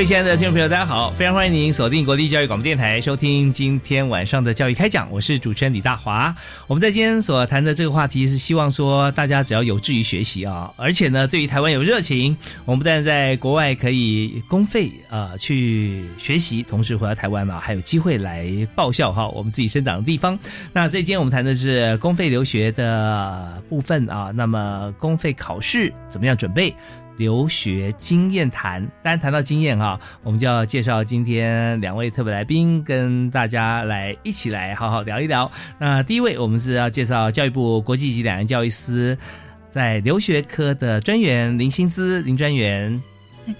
各位亲爱的听众朋友，大家好！非常欢迎您锁定国立教育广播电台，收听今天晚上的教育开讲。我是主持人李大华。我们在今天所谈的这个话题是希望说，大家只要有志于学习啊，而且呢，对于台湾有热情，我们不但在国外可以公费啊去学习，同时回到台湾呢，还有机会来报效哈我们自己生长的地方。那所以今天我们谈的是公费留学的部分啊，那么公费考试怎么样准备？留学经验谈，当然谈到经验哈，我们就要介绍今天两位特别来宾，跟大家来一起来好好聊一聊。那第一位，我们是要介绍教育部国际级两岸教育司在留学科的专员林新姿林专员。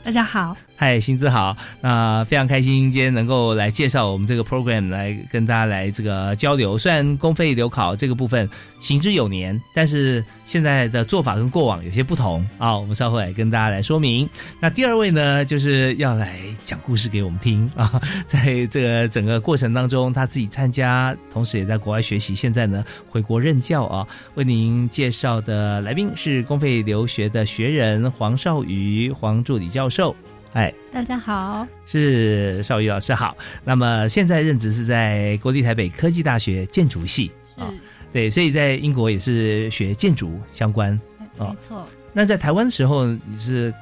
大家好。嗨，薪资好，那非常开心今天能够来介绍我们这个 program，来跟大家来这个交流。虽然公费留考这个部分行之有年，但是现在的做法跟过往有些不同啊。我们稍后来跟大家来说明。那第二位呢，就是要来讲故事给我们听啊。在这个整个过程当中，他自己参加，同时也在国外学习，现在呢回国任教啊。为您介绍的来宾是公费留学的学人黄少瑜黄助理教授。哎，大家好，是邵宇老师好。那么现在任职是在国立台北科技大学建筑系啊，对，所以在英国也是学建筑相关。没错。那在台湾的时候，你是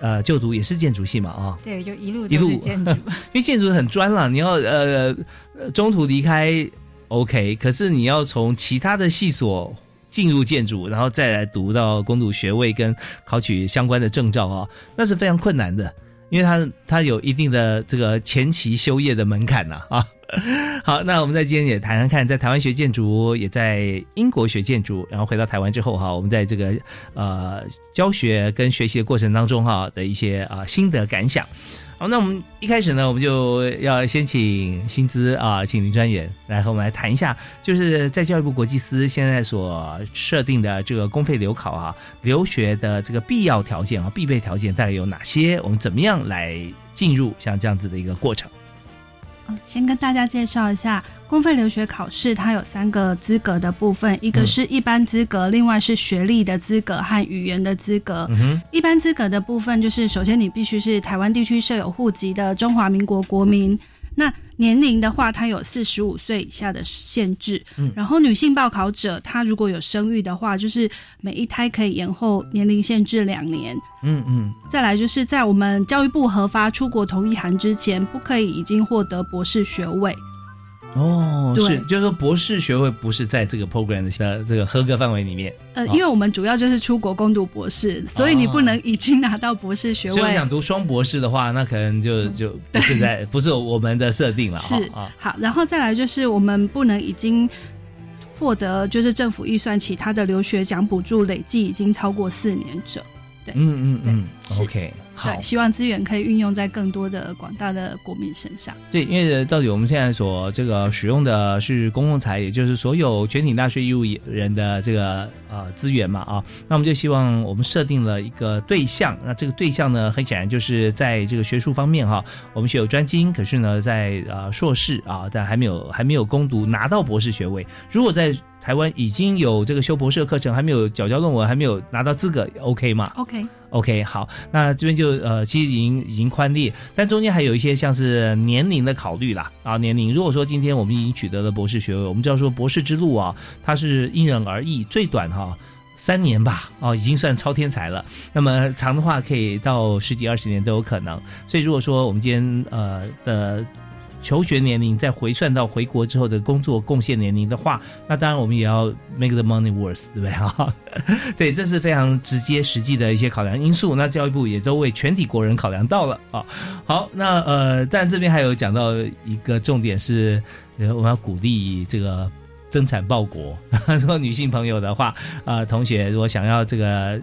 呃就读也是建筑系嘛？啊，对，就一路一路建筑，因为建筑很专了，你要呃中途离开 OK，可是你要从其他的系所进入建筑，然后再来读到攻读学位跟考取相关的证照啊，那是非常困难的。因为他他有一定的这个前期修业的门槛呐啊，好，那我们在今天也谈谈看，在台湾学建筑，也在英国学建筑，然后回到台湾之后哈，我们在这个呃教学跟学习的过程当中哈的一些啊心得感想。好，那我们一开始呢，我们就要先请薪资啊，请林专员来和我们来谈一下，就是在教育部国际司现在所设定的这个公费留考啊，留学的这个必要条件啊，必备条件大概有哪些？我们怎么样来进入像这样子的一个过程？先跟大家介绍一下公费留学考试，它有三个资格的部分，一个是一般资格，另外是学历的资格和语言的资格。一般资格的部分就是，首先你必须是台湾地区设有户籍的中华民国国民。那年龄的话，它有四十五岁以下的限制。嗯，然后女性报考者，她如果有生育的话，就是每一胎可以延后年龄限制两年。嗯嗯。再来就是在我们教育部核发出国同意函之前，不可以已经获得博士学位。哦，是，就是说博士学位不是在这个 program 的这个合格范围里面。呃，因为我们主要就是出国攻读博士，所以你不能已经拿到博士学位。所以想读双博士的话，那可能就就不是在 不是我们的设定了。是啊，好，然后再来就是我们不能已经获得就是政府预算其他的留学奖补助累计已经超过四年者。对，嗯嗯嗯，OK。好，希望资源可以运用在更多的广大的国民身上。对，因为到底我们现在所这个使用的是公共财，也就是所有全体纳税义务人的这个呃资源嘛啊，那我们就希望我们设定了一个对象，那这个对象呢，很显然就是在这个学术方面哈，我们学有专精，可是呢，在呃硕士啊，但还没有还没有攻读拿到博士学位，如果在台湾已经有这个修博士的课程，还没有缴交论文，还没有拿到资格，OK 吗？OK，OK，好，那这边就呃，其实已经已经宽列，但中间还有一些像是年龄的考虑啦啊，年龄。如果说今天我们已经取得了博士学位，我们就要说博士之路啊，它是因人而异，最短哈。三年吧，哦，已经算超天才了。那么长的话，可以到十几二十年都有可能。所以如果说我们今天呃的。求学年龄再回算到回国之后的工作贡献年龄的话，那当然我们也要 make the money worth，对不对哈？对，这是非常直接实际的一些考量因素。那教育部也都为全体国人考量到了啊。好，那呃，但这边还有讲到一个重点是，我们要鼓励这个增产报国。说女性朋友的话，啊，同学如果想要这个。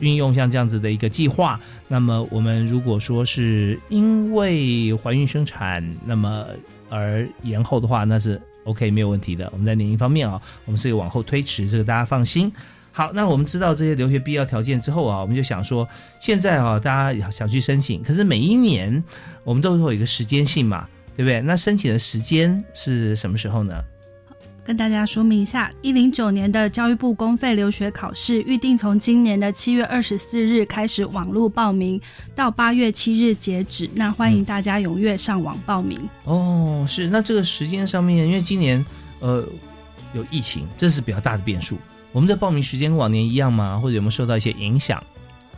运用像这样子的一个计划，那么我们如果说是因为怀孕生产，那么而延后的话，那是 OK 没有问题的。我们在年龄方面啊，我们是往后推迟，这个大家放心。好，那我们知道这些留学必要条件之后啊，我们就想说，现在啊，大家想去申请，可是每一年我们都会有一个时间性嘛，对不对？那申请的时间是什么时候呢？跟大家说明一下，一零九年的教育部公费留学考试预定从今年的七月二十四日开始网络报名，到八月七日截止。那欢迎大家踊跃上网报名。哦，是。那这个时间上面，因为今年呃有疫情，这是比较大的变数。我们的报名时间跟往年一样吗？或者有没有受到一些影响？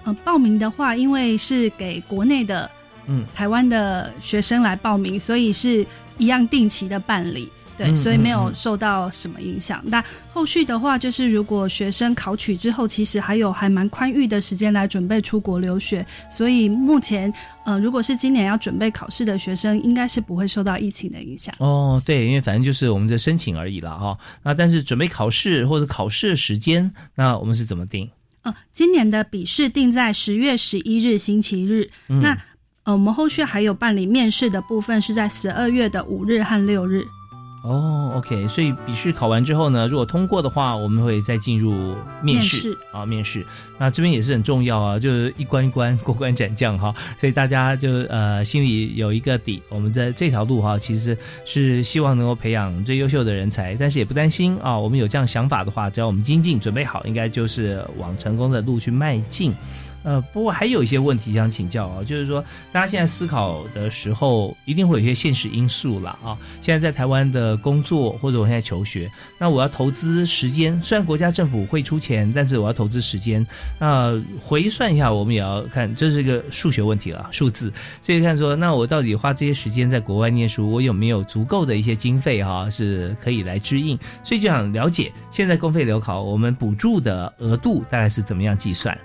呃，报名的话，因为是给国内的嗯台湾的学生来报名，所以是一样定期的办理。对，所以没有受到什么影响。那后续的话，就是如果学生考取之后，其实还有还蛮宽裕的时间来准备出国留学。所以目前，呃，如果是今年要准备考试的学生，应该是不会受到疫情的影响。哦，对，因为反正就是我们的申请而已了哈。那但是准备考试或者考试的时间，那我们是怎么定？呃，今年的笔试定在十月十一日星期日。那呃，我们后续还有办理面试的部分，是在十二月的五日和六日。哦，OK，所以笔试考完之后呢，如果通过的话，我们会再进入面试啊，面试。那这边也是很重要啊，就是一关一关过关斩将哈，所以大家就呃心里有一个底。我们在这条路哈，其实是希望能够培养最优秀的人才，但是也不担心啊。我们有这样想法的话，只要我们精进准备好，应该就是往成功的路去迈进。呃，不过还有一些问题想请教啊，就是说，大家现在思考的时候，一定会有一些现实因素了啊。现在在台湾的工作，或者我现在求学，那我要投资时间，虽然国家政府会出钱，但是我要投资时间。那回算一下，我们也要看，这是一个数学问题了，数字。所以看说，那我到底花这些时间在国外念书，我有没有足够的一些经费哈，是可以来支应？所以就想了解，现在公费留考，我们补助的额度大概是怎么样计算？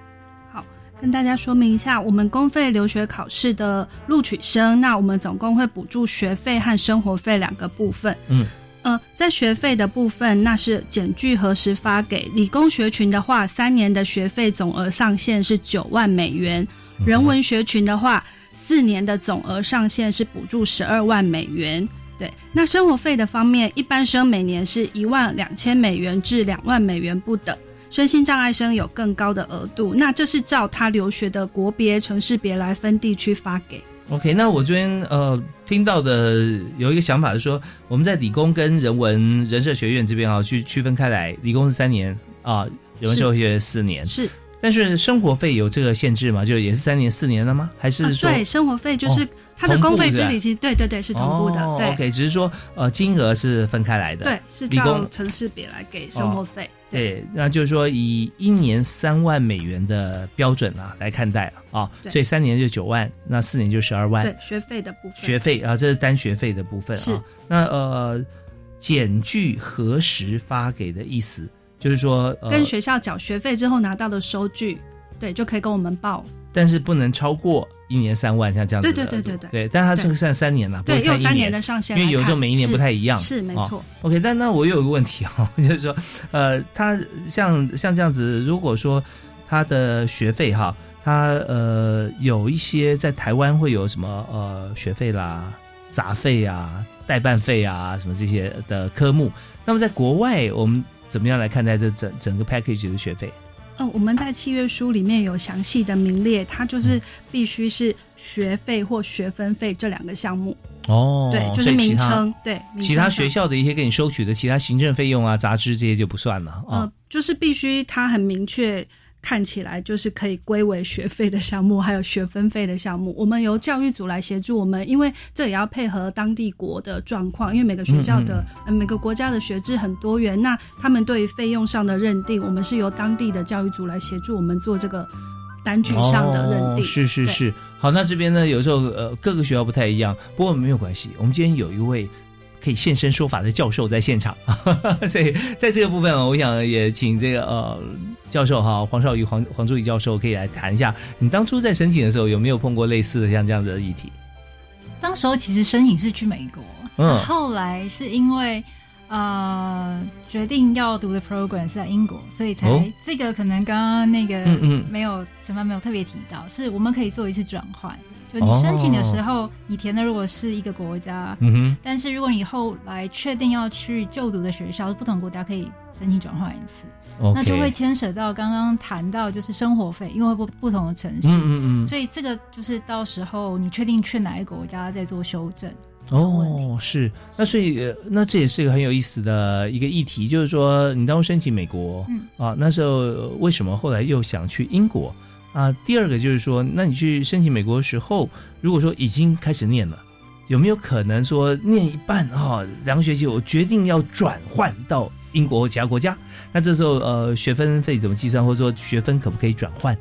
跟大家说明一下，我们公费留学考试的录取生，那我们总共会补助学费和生活费两个部分。嗯，呃，在学费的部分，那是检具核实发给理工学群的话，三年的学费总额上限是九万美元；人文学群的话，四年的总额上限是补助十二万美元。对，那生活费的方面，一般生每年是一万两千美元至两万美元不等。身心障碍生有更高的额度，那这是照他留学的国别、城市别来分地区发给。OK，那我这边呃听到的有一个想法是说，我们在理工跟人文人社学院这边啊去区分开来，理工是三年啊，人文社会学院四年是。但是生活费有这个限制吗？就也是三年四年了吗？还是说对生活费就是它的公费之理其实对对对是同步的。对，OK，只是说呃金额是分开来的。对，是照城市比来给生活费。对，那就是说以一年三万美元的标准啊来看待啊，所以三年就九万，那四年就十二万。对，学费的部分。学费啊，这是单学费的部分啊。那呃，检具何时发给的意思？就是说，跟学校缴学费之后拿到的收据，对，就可以跟我们报。但是不能超过一年三万，像这样子。对对对对对。对，但它这个算三年了，对，有三年的上限。因为有时候每一年不太一样。是没错。OK，但那我有一个问题哈，就是说，呃，他像像这样子，如果说他的学费哈，他呃有一些在台湾会有什么呃学费啦、杂费啊、代办费啊什么这些的科目，那么在国外我们。怎么样来看待这整整个 package 的学费？嗯，我们在契约书里面有详细的名列，它就是必须是学费或学分费这两个项目。哦，对，就是名称。对，其他学校的一些给你收取的其他行政费用啊、杂志这些就不算了。呃，就是必须它很明确看起来就是可以归为学费的项目，还有学分费的项目。我们由教育组来协助我们，因为这也要配合当地国的状况，因为每个学校的、呃每个国家的学制很多元，那他们对于费用上的认定，我们是由当地的教育组来协助我们做这个单据上的认定。哦、是是是，好，那这边呢，有时候呃各个学校不太一样，不过没有关系，我们今天有一位。可以现身说法的教授在现场，所以在这个部分，我想也请这个呃教授哈黄少瑜黄黄助理教授可以来谈一下，你当初在申请的时候有没有碰过类似的像这样的议题？当时候其实申请是去美国，嗯后来是因为呃决定要读的 program 是在英国，所以才、哦这个可能刚刚那个嗯嗯没有陈凡没有特别提到，是我们可以做一次转换。就你申请的时候，你填的如果是一个国家，嗯哼，但是如果你后来确定要去就读的学校是不同国家，可以申请转换一次那就会牵扯到刚刚谈到就是生活费，因为不不同的城市，嗯嗯嗯，所以这个就是到时候你确定去哪一个国家再做修正。哦，是，那所以呃那这也是一个很有意思的一个议题，就是说你当初申请美国，嗯啊，那时候呃为什么后来又想去英国啊？第二个就是说，那你去申请美国的时候，如果说已经开始念了，有没有可能说念一半哦，两个学期我决定要转换到英国或其他国家？那这时候呃学分费怎么计算，或者说学分可不可以转换？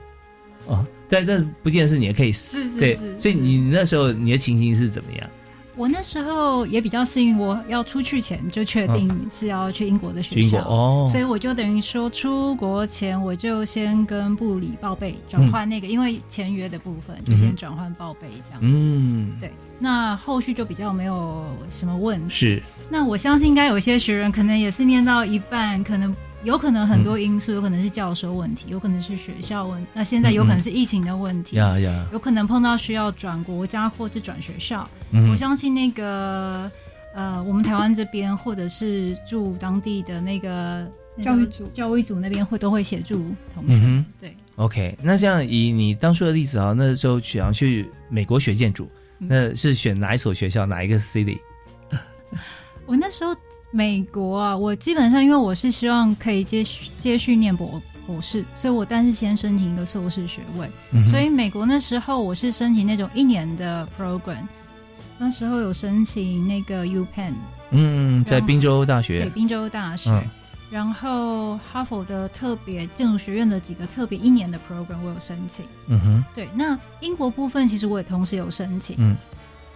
啊，但这不见得是你的 case，对是是是，，所以你那时候你的情形是怎么样？我那时候也比较幸运，我要出去前就确定是要去英国的学校，哦，所以我就等于说出国前我就先跟部里报备转换那个，因为签约的部分就先转换报备这样子。嗯，对，那后续就比较没有什么问题。是，那我相信应该有些学员可能也是念到一半，可能有可能很多因素，有可能是教授问题，有可能是学校问，那现在有可能是疫情的问题，呀呀，有可能碰到需要转国家或是转学校。嗯我相信那个呃，我们台湾这边或者是住当地的那个教育组教育组那边会都会协助同学。嗯对，，OK，那这样以你当初的例子啊，那时候想要去美国学建筑，嗯那是选哪一所学校，哪一个 city？我那时候美国啊，我基本上因为我是希望可以接续接续念博博士，所以我但是先申请一个硕士学位。嗯所以美国那时候我是申请那种一年的 program，那时候有申请那个 U Penn 嗯，在宾州大学，对宾州大学，嗯。然后哈佛的特别建筑学院的几个特别一年的 program 我有申请。嗯哼，对，那英国部分其实我也同时有申请。嗯，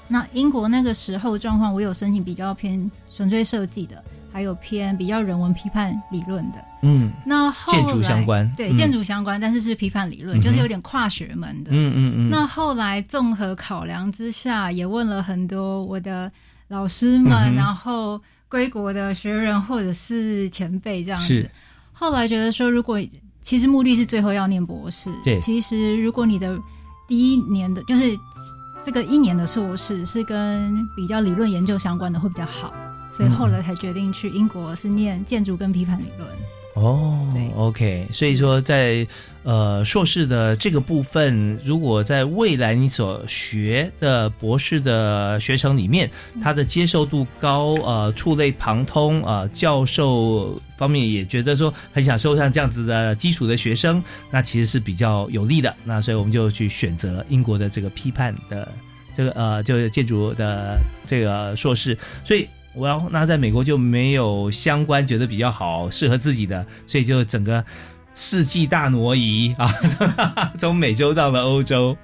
那英国那个时候状况，我有申请比较偏纯粹设计的，还有偏比较人文批判理论的。嗯那后来建筑相关对、嗯建筑相关，但是是批判理论，嗯就是有点跨学门的。嗯嗯嗯，那后来综合考量之下，也问了很多我的老师们，嗯然后归国的学人或者是前辈这样是子。后来觉得说，如果其实目的是最后要念博士，对其实如果你的第一年的，就是这个一年的硕士是跟比较理论研究相关的，会比较好。所以后来才决定去英国是念建筑跟批判理论。哦对，OK，所以说在呃硕士的这个部分，如果在未来你所学的博士的学程里面，它的接受度高，呃，触类旁通，呃，教授方面也觉得说很想收上这样子的基础的学生，那其实是比较有利的。那所以我们就去选择英国的这个批判的这个呃，就是建筑的这个硕士，所以。我要那在美国就没有相关觉得比较好适合自己的，所以就整个世纪大挪移啊，从美洲到了欧洲。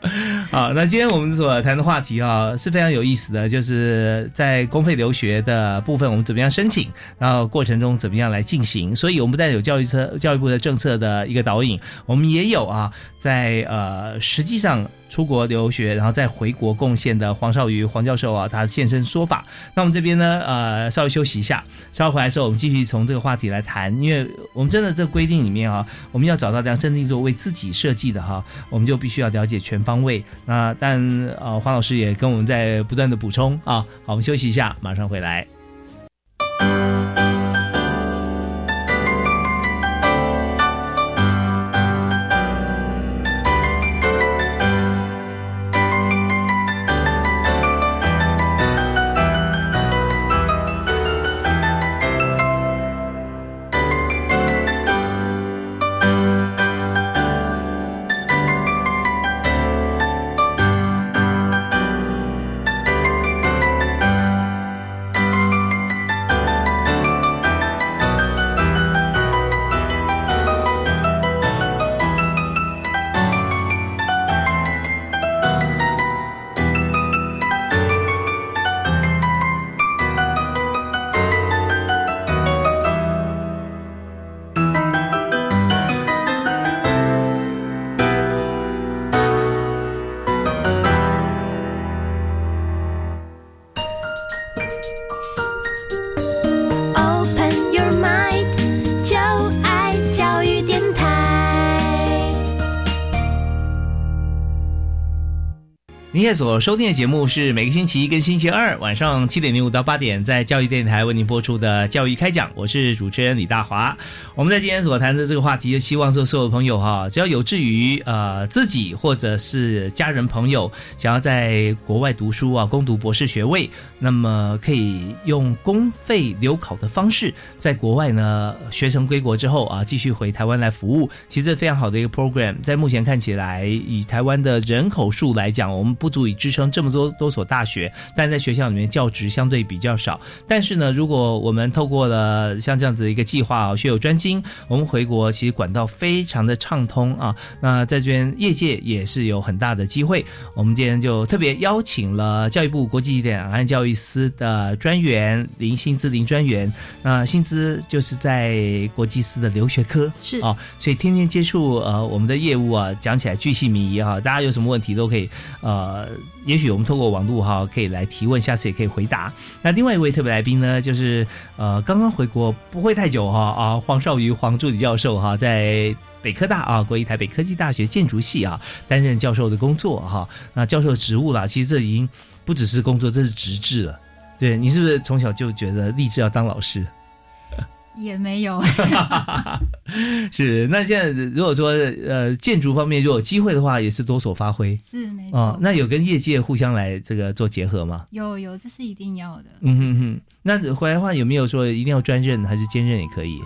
好，那今天我们所谈的话题啊是非常有意思的，就是在公费留学的部分，我们怎么样申请，然后过程中怎么样来进行。所以我们不但有教育车教育部的政策的一个导引，我们也有啊，在呃实际上。出国留学，然后再回国贡献的黄少瑜黄教授啊，他现身说法。那我们这边呢，呃，稍微休息一下，稍后回来的时候，我们继续从这个话题来谈。因为我们真的这规定里面啊，我们要找到量身定做为自己设计的哈，我们就必须要了解全方位。那但呃，黄老师也跟我们在不断的补充啊。好，我们休息一下，马上回来。您现在所收听的节目是每个星期一跟星期二晚上七点零五到八点在教育电台为您播出的教育开讲，我是主持人李大华。我们在今天所谈的这个话题，就希望说所有朋友哈，只要有志于呃自己或者是家人朋友想要在国外读书啊，攻读博士学位，那么可以用公费留考的方式，在国外呢学成归国之后啊，继续回台湾来服务。其实非常好的一个 program，在目前看起来，以台湾的人口数来讲，我们。不足以支撑这么多多所大学，但在学校里面教职相对比较少。但是呢，如果我们透过了像这样子一个计划啊，学有专精，我们回国其实管道非常的畅通啊。那在这边业界也是有很大的机会。我们今天就特别邀请了教育部国际两岸教育司的专员林薪资林专员。那薪资就是在国际司的留学科是啊，所以天天接触呃我们的业务啊，讲起来巨细靡遗哈。大家有什么问题都可以呃。呃，也许我们透过网络哈，可以来提问，下次也可以回答。那另外一位特别来宾呢，就是呃，刚刚回国不会太久哈啊，黄少瑜黄助理教授哈，在北科大啊，国立台北科技大学建筑系啊，担任教授的工作哈。那教授职务啦，其实这已经不只是工作，这是职志了。对你是不是从小就觉得立志要当老师？也没有，是那现在如果说呃建筑方面如果有机会的话，也是多所发挥，是没错。那有跟业界互相来这个做结合吗？有有，这是一定要的。嗯哼哼，那回来的话有没有说一定要专任还是兼任也可以？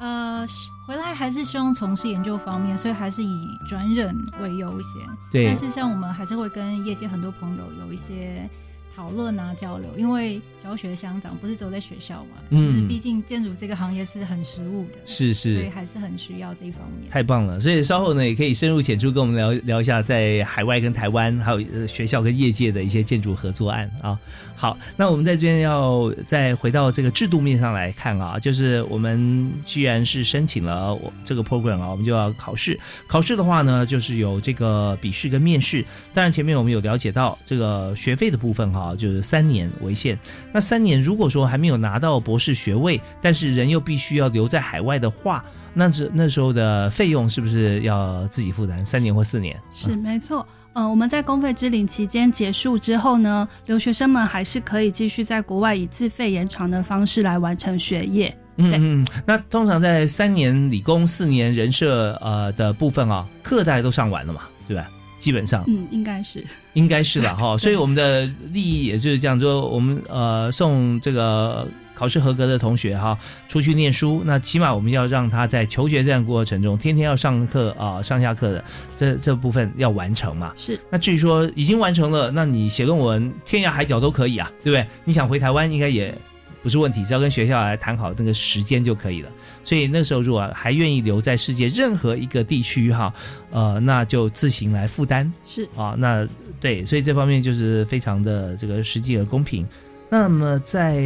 呃，回来还是希望从事研究方面，所以还是以专任为优先。对，但是像我们还是会跟业界很多朋友有一些。讨论啊，交流，因为教学乡长，不是只有在学校嘛。嗯。其实，毕竟建筑这个行业是很实务的。是是。所以还是很需要这一方面。太棒了！所以稍后呢，也可以深入浅出跟我们聊聊一下，在海外跟台湾，还有学校跟业界的一些建筑合作案啊。好，那我们在这边要再回到这个制度面上来看啊，就是我们既然是申请了我这个 program 啊，我们就要考试。考试的话呢，就是有这个笔试跟面试。当然，前面我们有了解到这个学费的部分哈。就是三年为限。那三年如果说还没有拿到博士学位，但是人又必须要留在海外的话，那这那时候的费用是不是要自己负担？三年或四年？是没错。呃，我们在公费支领期间结束之后呢，留学生们还是可以继续在国外以自费延长的方式来完成学业。嗯嗯。那通常在三年理工、四年人社呃的部分啊，课大家都上完了嘛，对吧？基本上，嗯，应该是，应该是了 哈。所以我们的利益也就是这样，说我们呃送这个考试合格的同学哈出去念书，那起码我们要让他在求学这样过程中，天天要上课啊上下课的这这部分要完成嘛。是。那至于说已经完成了，那你写论文天涯海角都可以啊，对不对？你想回台湾应该也。不是问题，只要跟学校来谈好那个时间就可以了。所以那时候如果还愿意留在世界任何一个地区哈，呃，那就自行来负担。是啊，那对，所以这方面就是非常的这个实际和公平。那么在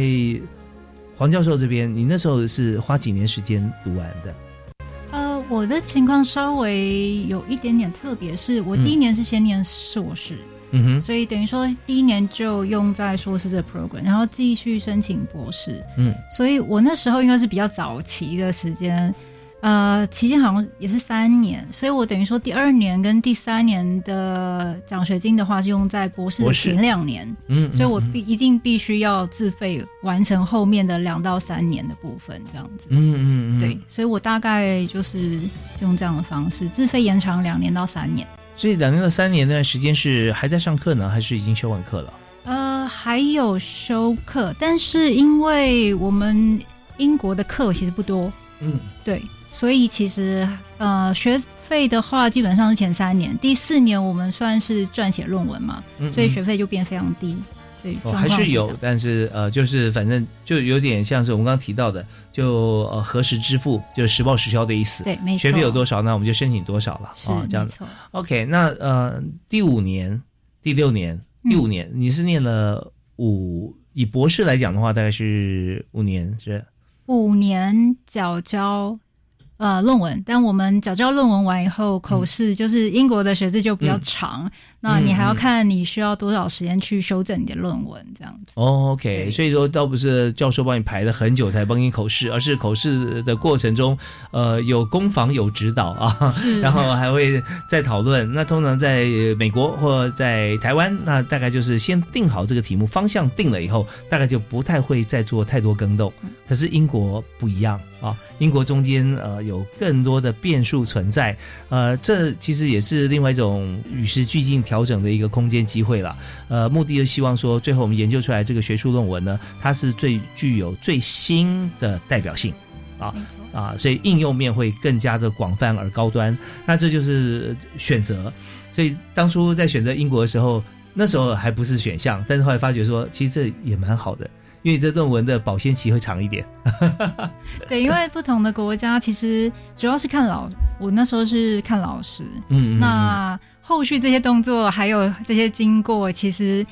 黄教授这边，你那时候是花几年时间读完的？呃，我的情况稍微有一点点特别，是我第一年是先念硕士。嗯哼，所以等于说第一年就用在硕士这 program，然后继续申请博士。嗯，所以我那时候应该是比较早期的时间，呃，期间好像也是三年，所以我等于说第二年跟第三年的奖学金的话是用在博士的前两年。嗯，所以我必一定必须要自费完成后面的两到三年的部分，这样子。嗯嗯嗯，对，所以我大概就是用这样的方式自费延长两年到三年。所以两年到三年那段时间是还在上课呢，还是已经修完课了？呃，还有修课，但是因为我们英国的课其实不多，嗯，对，所以其实呃学费的话基本上是前三年，第四年我们算是撰写论文嘛，所以学费就变非常低。还是有，但是呃，就是反正就有点像是我们刚刚提到的，就呃核实支付，就是实报实销的意思。对，没错。学费有多少，那我们就申请多少了啊，这样子。OK，那呃第五年、第六年、第五年，你是念了五，以博士来讲的话，大概是五年是？五年缴交呃论文，但我们缴交论文完以后，口试就是英国的学制就比较长，那你还要看你需要多少时间去修正你的论文，这样子。哦，OK，所以说倒不是教授帮你排了很久才帮你口试，而是口试的过程中，呃，有攻防有指导啊，然后还会再讨论。那通常在美国或在台湾，那大概就是先定好这个题目方向定了以后，大概就不太会再做太多更动。可是英国不一样啊，英国中间呃有更多的变数存在，呃，这其实也是另外一种与时俱进调整的一个空间机会了。呃，目的就希望说，最后我们研究出来这个学术论文呢，它是最具有最新的代表性啊啊，所以应用面会更加的广泛而高端。那这就是选择。所以当初在选择英国的时候，那时候还不是选项，但是后来发觉说，其实这也蛮好的。因为这论文的保鲜期会长一点。对，因为不同的国家其实主要是看老，我那时候是看老师。嗯，那后续这些动作还有这些经过，其实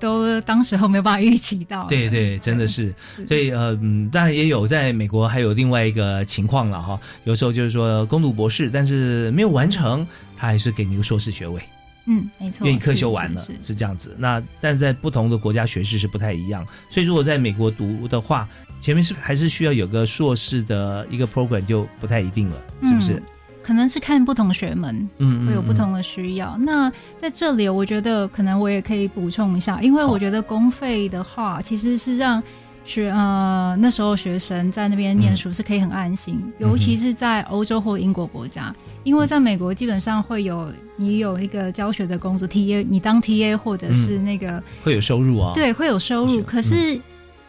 都当时候没有办法预期到。对对，真的是。所以呃，嗯，当然也有在美国还有另外一个情况了哈，有时候就是说攻读博士，但是没有完成，他还是给你个硕士学位。嗯，没错，愿意课修完了是这样子。那但在不同的国家学士是不太一样，所以如果在美国读的话，前面是还是需要有个硕士的一个 program 就不太一定了，是不是？可能是看不同学门，嗯，会有不同的需要。那在这里，我觉得可能我也可以补充一下，因为我觉得公费的话，其实是让。学呃那时候学生在那边念书是可以很安心，尤其是在欧洲或英国国家，因为在美国基本上会有你有一个教学的工作 T A，你当 T A 或者是那个会有收入啊，对，会有收入。可是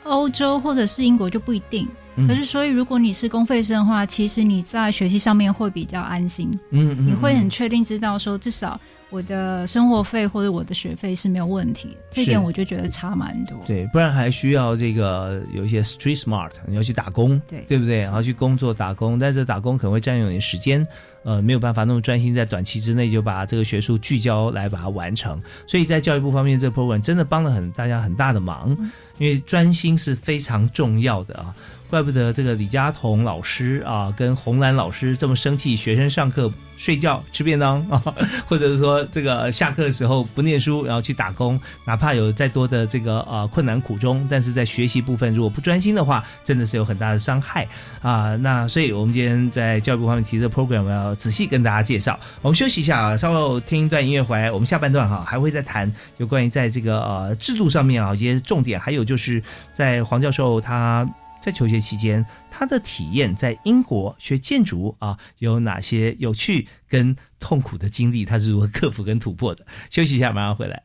欧洲或者是英国就不一定。可是所以如果你是公费生的话，其实你在学习上面会比较安心，嗯，嗯你会很确定知道说至少。我的生活费或者我的学费是没有问题，这点我就觉得差蛮多。对，不然还需要这个有一些 street smart，你要去打工，对对不对？然后去工作打工，但是打工可能会占用你时间，呃，没有办法那么专心在短期之内就把这个学术聚焦来把它完成。所以在教育部方面，这个 program 真的帮了很大家很大的忙，因为专心是非常重要的啊。怪不得这个李佳彤老师啊，跟红兰老师这么生气，学生上课睡觉吃便当啊，或者是说这个下课的时候不念书，然后去打工，哪怕有再多的这个呃困难苦衷，但是在学习部分如果不专心的话，真的是有很大的伤害啊。那所以我们今天在教育部方面提的 program，我要仔细跟大家介绍。我们休息一下啊，稍后听一段音乐回来，我们下半段哈还会再谈有关于在这个呃制度上面啊一些重点，还有就是在黄教授他。在求学期间，他的体验在英国学建筑啊，有哪些有趣跟痛苦的经历？他是如何克服跟突破的？休息一下，马上回来。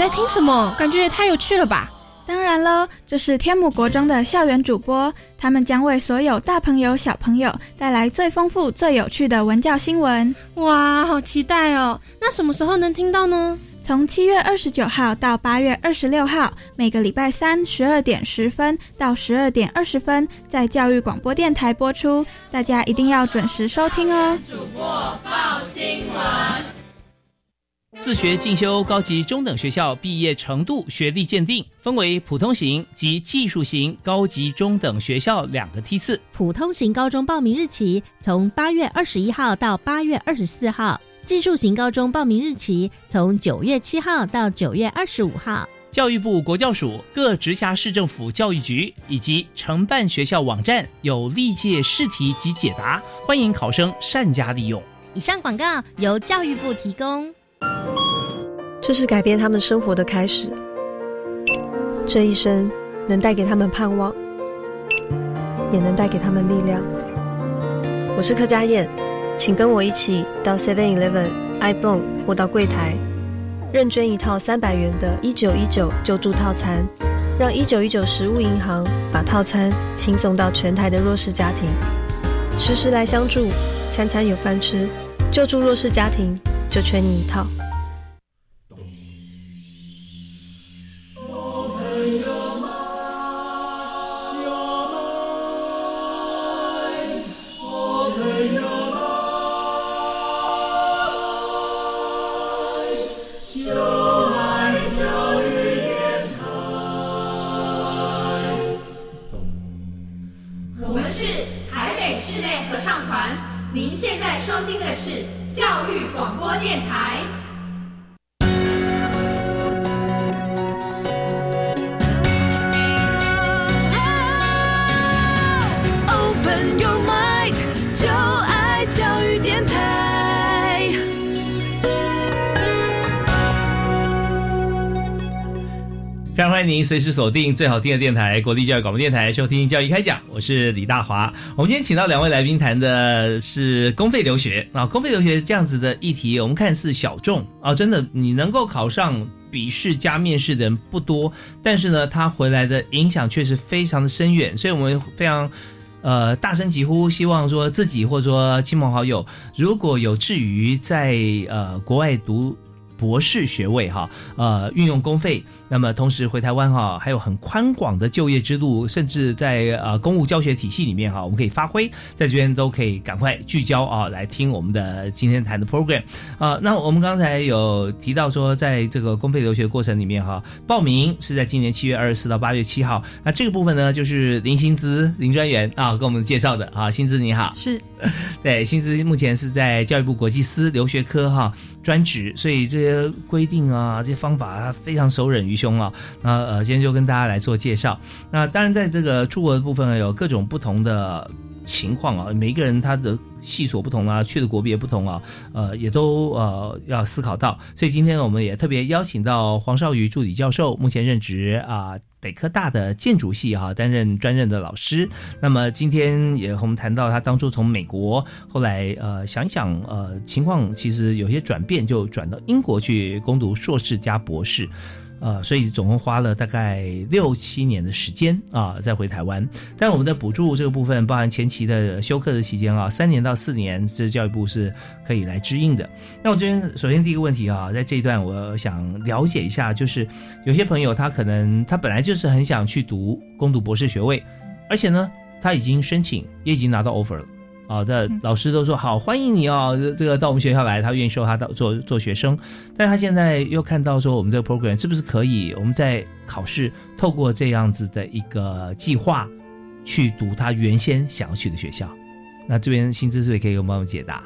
在听什么？感觉也太有趣了吧！当然喽，这是天母国中的校园主播，他们将为所有大朋友、小朋友带来最丰富、最有趣的文教新闻。哇，好期待哦！那什么时候能听到呢？从七月二十九号到八月二十六号，每个礼拜三十二点十分到十二点二十分，在教育广播电台播出，大家一定要准时收听哦。主播报新闻。自学进修高级中等学校毕业程度学历鉴定分为普通型及技术型高级中等学校两个梯次。普通型高中报名日期从八月二十一号到八月二十四号，技术型高中报名日期从九月七号到九月二十五号。教育部国教署各直辖市政府教育局以及承办学校网站有历届试题及解答，欢迎考生善加利用。以上广告由教育部提供。这是改变他们生活的开始。这一生能带给他们盼望，也能带给他们力量。我是柯佳燕，请跟我一起到 Seven Eleven、iPhone 或到柜台，认捐一套三百元的“一九一九”救助套餐，让一九一九食物银行把套餐轻送到全台的弱势家庭。时时来相助，餐餐有饭吃，救助弱势家庭。就缺你一套。您随时锁定最好听的电台——国立教育广播电台，收听教育开讲。我是李大华。我们今天请到两位来宾谈的是公费留学啊，公费留学这样子的议题，我们看似小众啊，真的，你能够考上笔试加面试的人不多，但是呢，他回来的影响却是非常的深远。所以我们非常呃大声疾呼，希望说自己或者说亲朋好友，如果有志于在呃国外读。博士学位哈，呃，运用公费，那么同时回台湾哈，还有很宽广的就业之路，甚至在呃公务教学体系里面哈，我们可以发挥，在这边都可以赶快聚焦啊，来听我们的今天谈的 program 啊。那我们刚才有提到说，在这个公费留学过程里面哈，报名是在今年七月二十四到八月七号。那这个部分呢，就是林薪资林专员啊，跟我们介绍的啊，薪资你好，是 对，薪资目前是在教育部国际司留学科哈专职，所以这。规定啊，这些方法他非常熟忍于胸啊。那呃，今天就跟大家来做介绍。那当然，在这个出国的部分呢有各种不同的情况啊，每一个人他的系所不同啊，去的国别不同啊，呃，也都呃要思考到。所以今天我们也特别邀请到黄少宇助理教授，目前任职啊。北科大的建筑系哈担任专任的老师，那么今天也和我们谈到他当初从美国，后来呃想想呃情况其实有些转变，就转到英国去攻读硕士加博士。呃，所以总共花了大概六七年的时间啊，再回台湾。但我们的补助这个部分，包含前期的休课的期间啊，三年到四年，这教育部是可以来支应的。那我这边首先第一个问题啊，在这一段我想了解一下，就是有些朋友他可能他本来就是很想去读攻读博士学位，而且呢，他已经申请，也已经拿到 offer 了。好的，老师都说好，欢迎你哦，这个到我们学校来，他愿意收他到做做学生。但他现在又看到说，我们这个 program 是不是可以，我们在考试透过这样子的一个计划，去读他原先想要去的学校？那这边薪资是不是可以帮我们解答？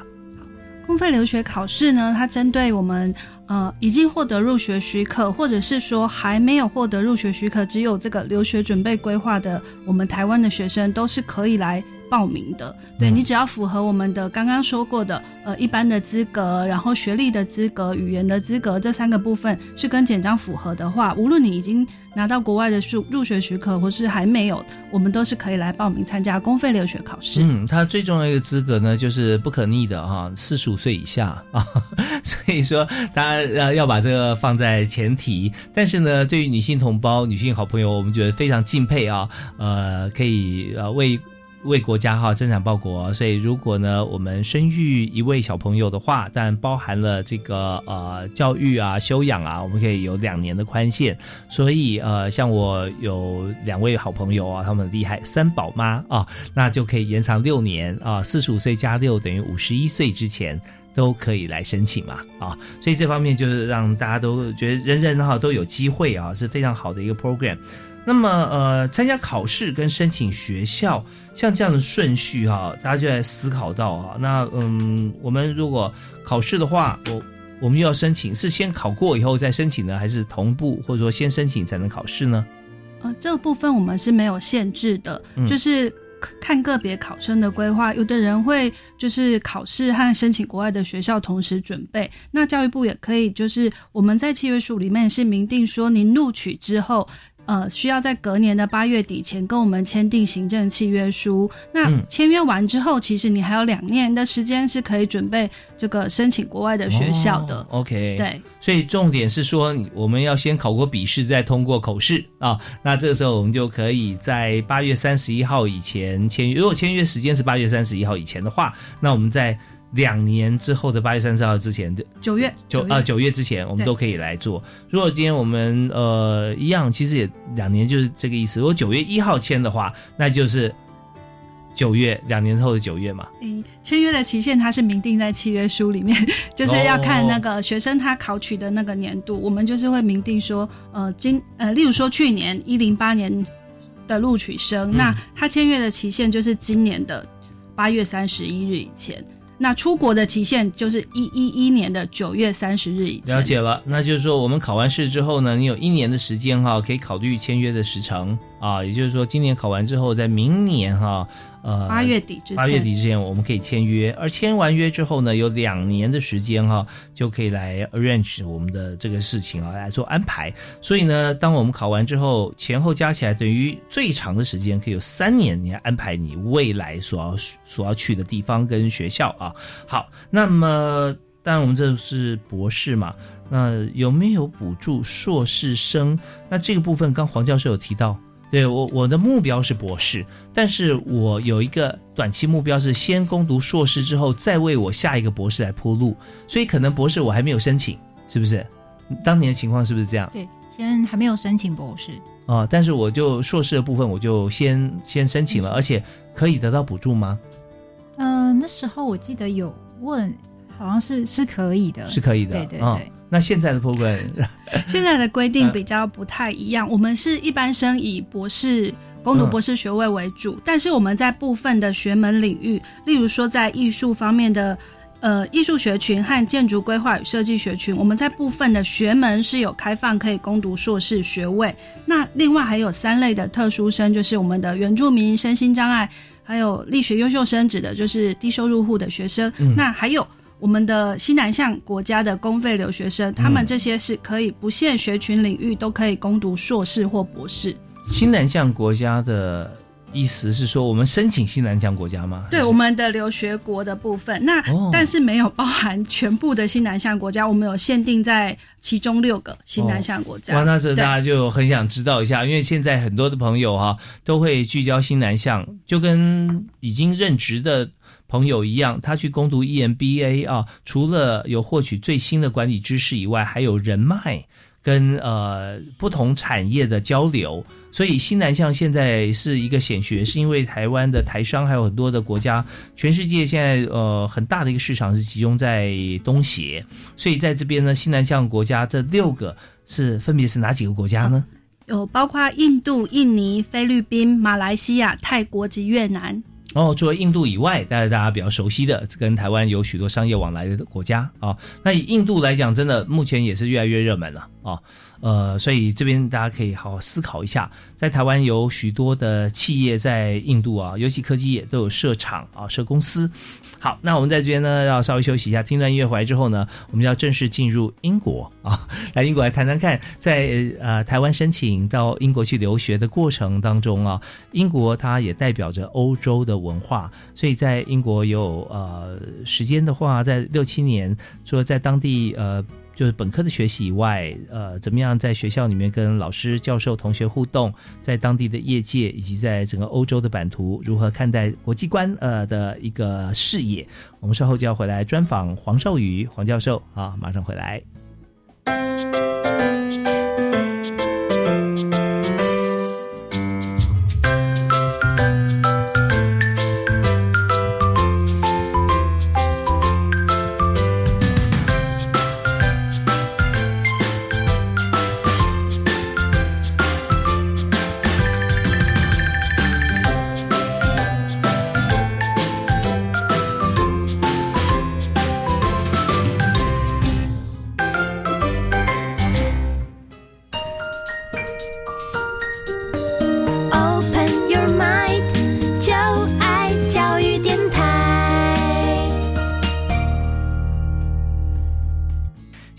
公费留学考试呢，它针对我们呃已经获得入学许可，或者是说还没有获得入学许可，只有这个留学准备规划的我们台湾的学生，都是可以来报名的。对你只要符合我们的刚刚说过的，呃，一般的资格，然后学历的资格、语言的资格这三个部分是跟简章符合的话，无论你已经拿到国外的入入学许可，或是还没有，我们都是可以来报名参加公费留学考试。嗯，它最重要一个资格呢，就是不可逆的哈，四十五岁以下啊，所以说大家要要把这个放在前提。但是呢，对于女性同胞、女性好朋友，我们觉得非常敬佩啊，呃，可以呃为。为国家哈增产报国，所以如果呢我们生育一位小朋友的话，但包含了这个呃教育啊、修养啊，我们可以有两年的宽限。所以呃，像我有两位好朋友啊，他们厉害，三宝妈啊，那就可以延长六年啊，四十五岁加六等于五十一岁之前都可以来申请嘛啊，所以这方面就是让大家都觉得人人哈都有机会啊，是非常好的一个 program。那么，呃，参加考试跟申请学校，像这样的顺序哈，大家就在思考到哈。那嗯，我们如果考试的话，我我们又要申请，是先考过以后再申请呢，还是同步，或者说先申请才能考试呢？呃，这个部分我们是没有限制的，就是看个别考生的规划。有的人会就是考试和申请国外的学校同时准备，那教育部也可以就是我们在契约书里面是明定说，您录取之后。呃，需要在隔年的八月底前跟我们签订行政契约书。那签约完之后，其实你还有两年的时间是可以准备这个申请国外的学校的。OK，对。所以重点是说，我们要先考过笔试，再通过口试啊。那这个时候我们就可以在八月三十一号以前签约。如果签约时间是八月三十一号以前的话，那我们在。两年之后的八月三十号之前的，九月九啊九月之前，我们都可以来做。如果今天我们呃一样，其实也两年就是这个意思。如果九月一号签的话，那就是九月两年后的九月嘛。嗯，签约的期限它是明定在契约书里面，就是要看那个学生他考取的那个年度，我们就是会明定说，呃，今呃，例如说去年一零八年的录取生，那他签约的期限就是今年的八月三十一日以前。那出国的期限就是一一一年的九月三十日以前。了解了，那就是说我们考完试之后呢，你有一年的时间哈，可以考虑签约的时长啊。也就是说，今年考完之后，在明年哈。呃，八月底之前，八月底之前我们可以签约，而签完约之后呢，有两年的时间哈，就可以来 arrange 我们的这个事情啊，来做安排。所以呢，当我们考完之后，前后加起来等于最长的时间可以有三年，你安排你未来所要所要去的地方跟学校啊。好，那么当然我们这是博士嘛，那有没有补助硕士生？那这个部分刚黄教授有提到。对我，我的目标是博士，但是我有一个短期目标是先攻读硕士之后，再为我下一个博士来铺路，所以可能博士我还没有申请，是不是？当年的情况是不是这样？对，先还没有申请博士哦，但是我就硕士的部分我就先先申请了，而且可以得到补助吗？嗯，那时候我记得有问，好像是是可以的，是可以的，对对对。那现在的 program，现在的规定 比较不太一样。我们是一般生以博士攻读博士学位为主，但是我们在部分的学门领域，例如说在艺术方面的呃艺术学群和建筑规划与设计学群，我们在部分的学门是有开放可以攻读硕士学位。那另外还有三类的特殊生，就是我们的原住民、身心障碍，还有力学优秀生，指的就是低收入户的学生。那还有。我们的西南向国家的公费留学生，他们这些是可以不限学群领域，都可以攻读硕士或博士。西南向国家的意思是说，我们申请西南向国家吗？对，我们的留学国的部分，那但是没有包含全部的西南向国家，我们有限定在其中六个西南向国家。哇，那这大家就很想知道一下，因为现在很多的朋友哈都会聚焦西南向，就跟已经任职的。朋友一样，他去攻读 EMBA 啊，除了有获取最新的管理知识以外，还有人脉跟呃不同产业的交流。所以新南向现在是一个显学，是因为台湾的台商还有很多的国家，全世界现在呃很大的一个市场是集中在东协。所以在这边呢，新南向国家这六个是分别是哪几个国家呢？有包括印度、印尼、菲律宾、马来西亚、泰国及越南。然后除了印度以外，大家大家比较熟悉的，跟台湾有许多商业往来的国家啊。那以印度来讲，真的目前也是越来越热门了啊。呃，所以这边大家可以好好思考一下，在台湾有许多的企业在印度啊，尤其科技业都有设厂啊、设公司。好，那我们在这边呢要稍微休息一下，听段音乐回来之后呢，我们要正式进入英国啊，来英国来谈谈看，在呃台湾申请到英国去留学的过程当中啊，英国它也代表着欧洲的文化，所以在英国有呃时间的话，在六七年，说在当地呃。就是本科的学习以外，呃，怎么样在学校里面跟老师、教授、同学互动，在当地的业界以及在整个欧洲的版图，如何看待国际观呃的一个视野？我们稍后就要回来专访黄少宇黄教授啊，马上回来。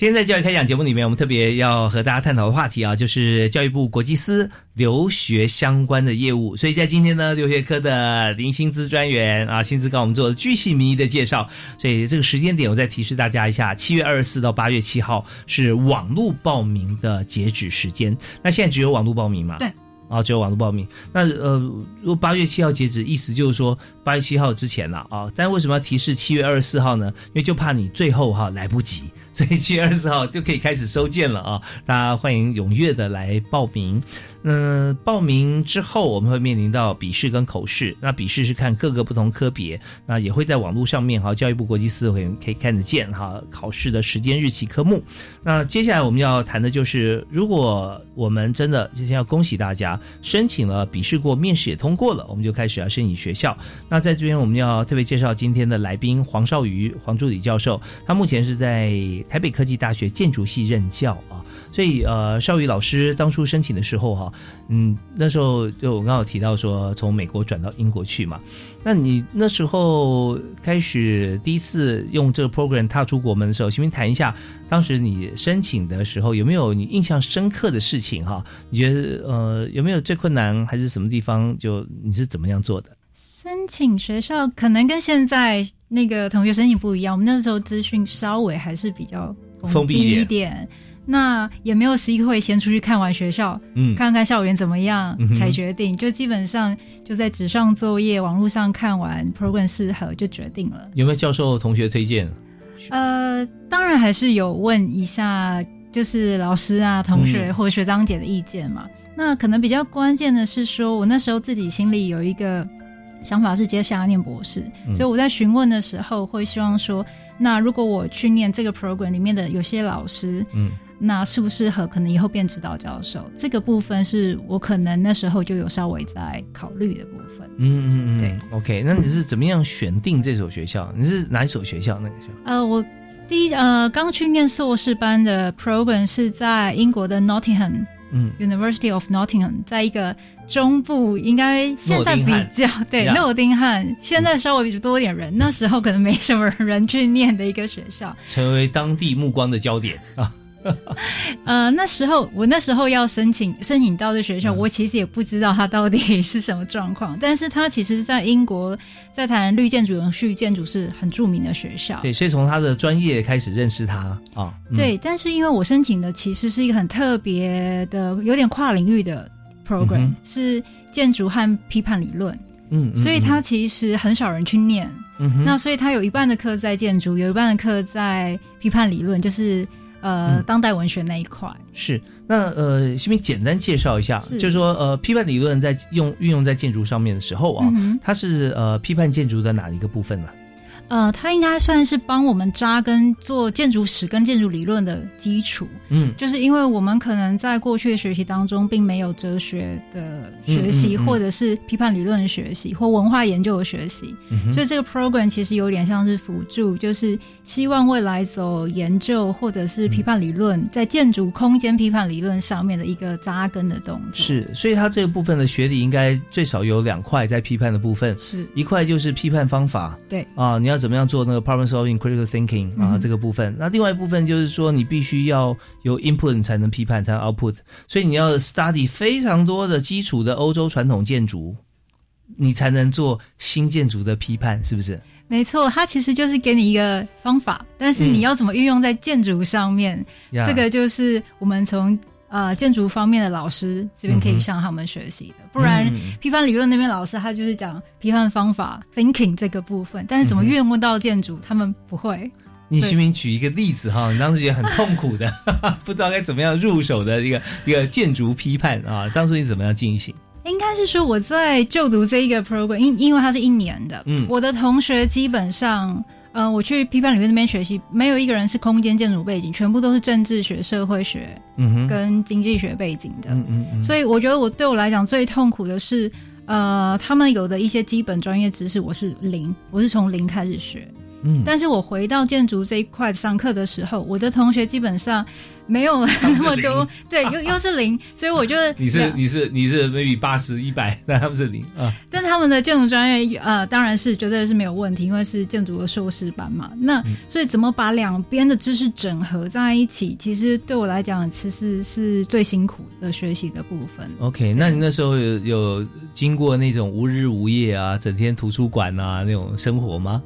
今天在教育开讲节目里面，我们特别要和大家探讨的话题啊，就是教育部国际司留学相关的业务。所以在今天呢，留学科的林薪资专员啊，薪资刚我们做了巨细靡遗的介绍。所以这个时间点，我再提示大家一下：七月二十四到八月七号是网络报名的截止时间。那现在只有网络报名吗？对。啊，只有网络报名。那呃，如果八月七号截止，意思就是说八月七号之前了啊。但为什么要提示七月二十四号呢？因为就怕你最后哈来不及。所以七月二十号就可以开始收件了啊！大家欢迎踊跃的来报名。嗯，报名之后我们会面临到笔试跟口试。那笔试是看各个不同科别，那也会在网络上面哈，教育部国际司会可以看得见哈考试的时间、日期、科目。那接下来我们要谈的就是，如果我们真的就先要恭喜大家申请了笔试过，面试也通过了，我们就开始要申请学校。那在这边我们要特别介绍今天的来宾黄少瑜黄助理教授，他目前是在。台北科技大学建筑系任教啊，所以呃，邵宇老师当初申请的时候哈，嗯，那时候就我刚好提到说从美国转到英国去嘛，那你那时候开始第一次用这个 program 踏出国门的时候，请您谈一下当时你申请的时候有没有你印象深刻的事情哈？你觉得呃有没有最困难还是什么地方就你是怎么样做的？申请学校可能跟现在。那个同学申请不一样，我们那时候资讯稍微还是比较封闭一点，那也没有机会先出去看完学校，嗯，看看校园怎么样才决定，就基本上就在纸上作业、网络上看完 program 适合就决定了。有没有教授同学推荐？呃，当然还是有问一下，就是老师啊、同学或学长姐的意见嘛。那可能比较关键的是说，我那时候自己心里有一个。想法是接下来念博士，所以我在询问的时候会希望说，那如果我去念这个 program 里面的有些老师，嗯，那适不适合可能以后变指导教授？这个部分是我可能那时候就有稍微在考虑的部分。嗯嗯嗯，对。OK，那你是怎么样选定这所学校？你是哪一所学校？那个学校？呃，我第一呃刚去念硕士班的 program 是在英国的 Nottingham。嗯，University of Nottingham，在一个中部，应该现在比较对诺丁汉，现在稍微比较多点人，那时候可能没什么人去念的一个学校，成为当地目光的焦点啊。呃，那时候我那时候要申请申请到这学校，我其实也不知道它到底 是什么状况。但是它其实，在英国在谈绿建筑、永续建筑是很著名的学校。对，所以从他的专业开始认识他啊。对，但是因为我申请的其实是一个很特别的、有点跨领域的 program，是建筑和批判理论。嗯，所以它其实很少人去念。嗯，那所以它有一半的课在建筑，有一半的课在批判理论，就是。呃，当代文学那一块。是那呃，先简单介绍一下，就是说呃，批判理论在用运用在建筑上面的时候啊，它是呃批判建筑的哪一个部分呢？呃，它应该算是帮我们扎根做建筑史跟建筑理论的基础。嗯，就是因为我们可能在过去的学习当中，并没有哲学的学习，嗯嗯嗯或者是批判理论的学习，或文化研究的学习。嗯所以这个 program 其实有点像是辅助，就是希望未来走研究或者是批判理论，在建筑空间批判理论上面的一个扎根的动作。是，所以它这个部分的学理应该最少有两块在批判的部分，是一块就是批判方法，对啊，你要怎么样做那个 problem solving、critical thinking 啊、嗯这个部分。那另外一部分就是说，你必须要有 input 你才能批判，才能 output，所以你要 study 非常多的基础的欧洲传统建筑，你才能做新建筑的批判，是不是？没错，它其实就是给你一个方法，但是你要怎么运用在建筑上面，嗯这个就是我们从呃建筑方面的老师这边可以向他们学习的。不然嗯批判理论那边老师他就是讲批判方法 thinking 这个部分，但是怎么嗯哼运用到建筑，他们不会。你徐明举一个例子哈，你当时觉得很痛苦的，不知道该怎么样入手的一个一个建筑批判啊，当初你怎么样进行？应该是说我在就读这一个 program，因因为它是一年的，嗯我的同学基本上，呃，我去批判理论那边学习，没有一个人是空间建筑背景，全部都是政治学、社会学嗯哼，跟经济学背景的。嗯嗯嗯，所以我觉得我对我来讲最痛苦的是，呃，他们有的一些基本专业知识我是零，我是从零开始学。嗯但是我回到建筑这一块上课的时候，我的同学基本上没有那么多，对，又又是零，所以我就 你是你是你是 maybe 八十一百，但他们是零啊。但是他们的建筑专业呃，当然是绝对是没有问题，因为是建筑的硕士班嘛。那、嗯所以怎么把两边的知识整合在一起，其实对我来讲，其实是最辛苦的学习的部分。OK，那你那时候有有经过那种无日无夜啊，整天图书馆啊那种生活吗？